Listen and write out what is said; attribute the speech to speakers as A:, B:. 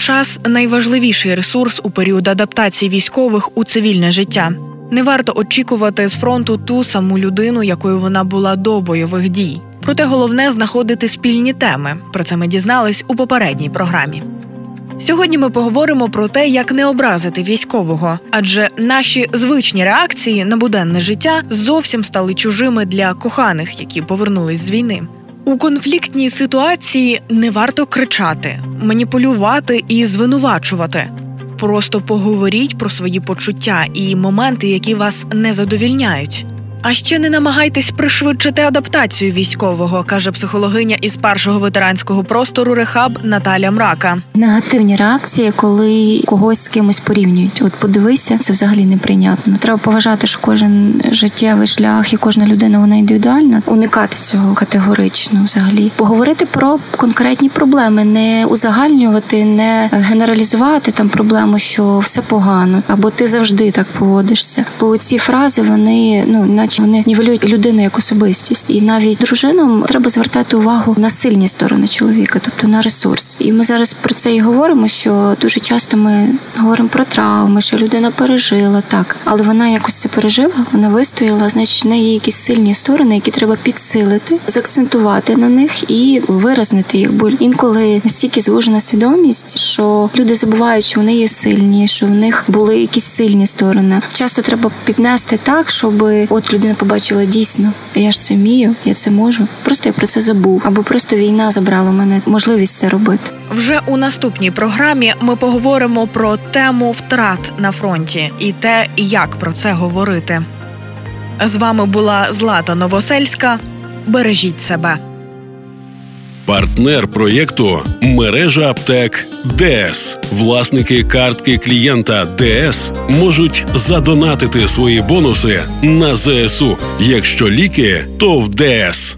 A: Час найважливіший ресурс у період адаптації військових у цивільне життя. Не варто очікувати з фронту ту саму людину, якою вона була до бойових дій. Проте головне знаходити спільні теми. Про це ми дізнались у попередній програмі. Сьогодні ми поговоримо про те, як не образити військового, адже наші звичні реакції на буденне життя зовсім стали чужими для коханих, які повернулись з війни. У конфліктній ситуації не варто кричати, маніпулювати і звинувачувати. Просто поговоріть про свої почуття і моменти, які вас не задовільняють. А ще не намагайтесь пришвидшити адаптацію військового, каже психологиня із першого ветеранського простору Рехаб Наталя Мрака.
B: Негативні реакції, коли когось з кимось порівнюють. От подивися, це взагалі неприйнятно. Треба поважати, що кожен життєвий шлях і кожна людина вона індивідуальна. Уникати цього категорично, взагалі, поговорити про конкретні проблеми, не узагальнювати, не генералізувати там проблему, що все погано, або ти завжди так поводишся. Бо ці фрази вони ну наче вони нівелюють людину як особистість, і навіть дружинам треба звертати увагу на сильні сторони чоловіка, тобто на ресурс. І ми зараз про це і говоримо. Що дуже часто ми говоримо про травми, що людина пережила так, але вона якось це пережила, вона вистояла. Значить, в неї є якісь сильні сторони, які треба підсилити, заакцентувати на них і виразнити їх. Бо інколи настільки звужена свідомість, що люди забувають, що вони є сильні, що в них були якісь сильні сторони. Часто треба піднести так, щоб от людина побачила дійсно, я ж це вмію, я це можу. Просто я про це забув, або просто війна забрала мене можливість це робити.
A: Вже у наступній програмі ми поговоримо про тему втрат на фронті і те, як про це говорити. З вами була Злата Новосельська. Бережіть себе.
C: Партнер проєкту мережа аптек ДС. Власники картки клієнта ДС можуть задонатити свої бонуси на ЗСУ. Якщо ліки, то в ДС.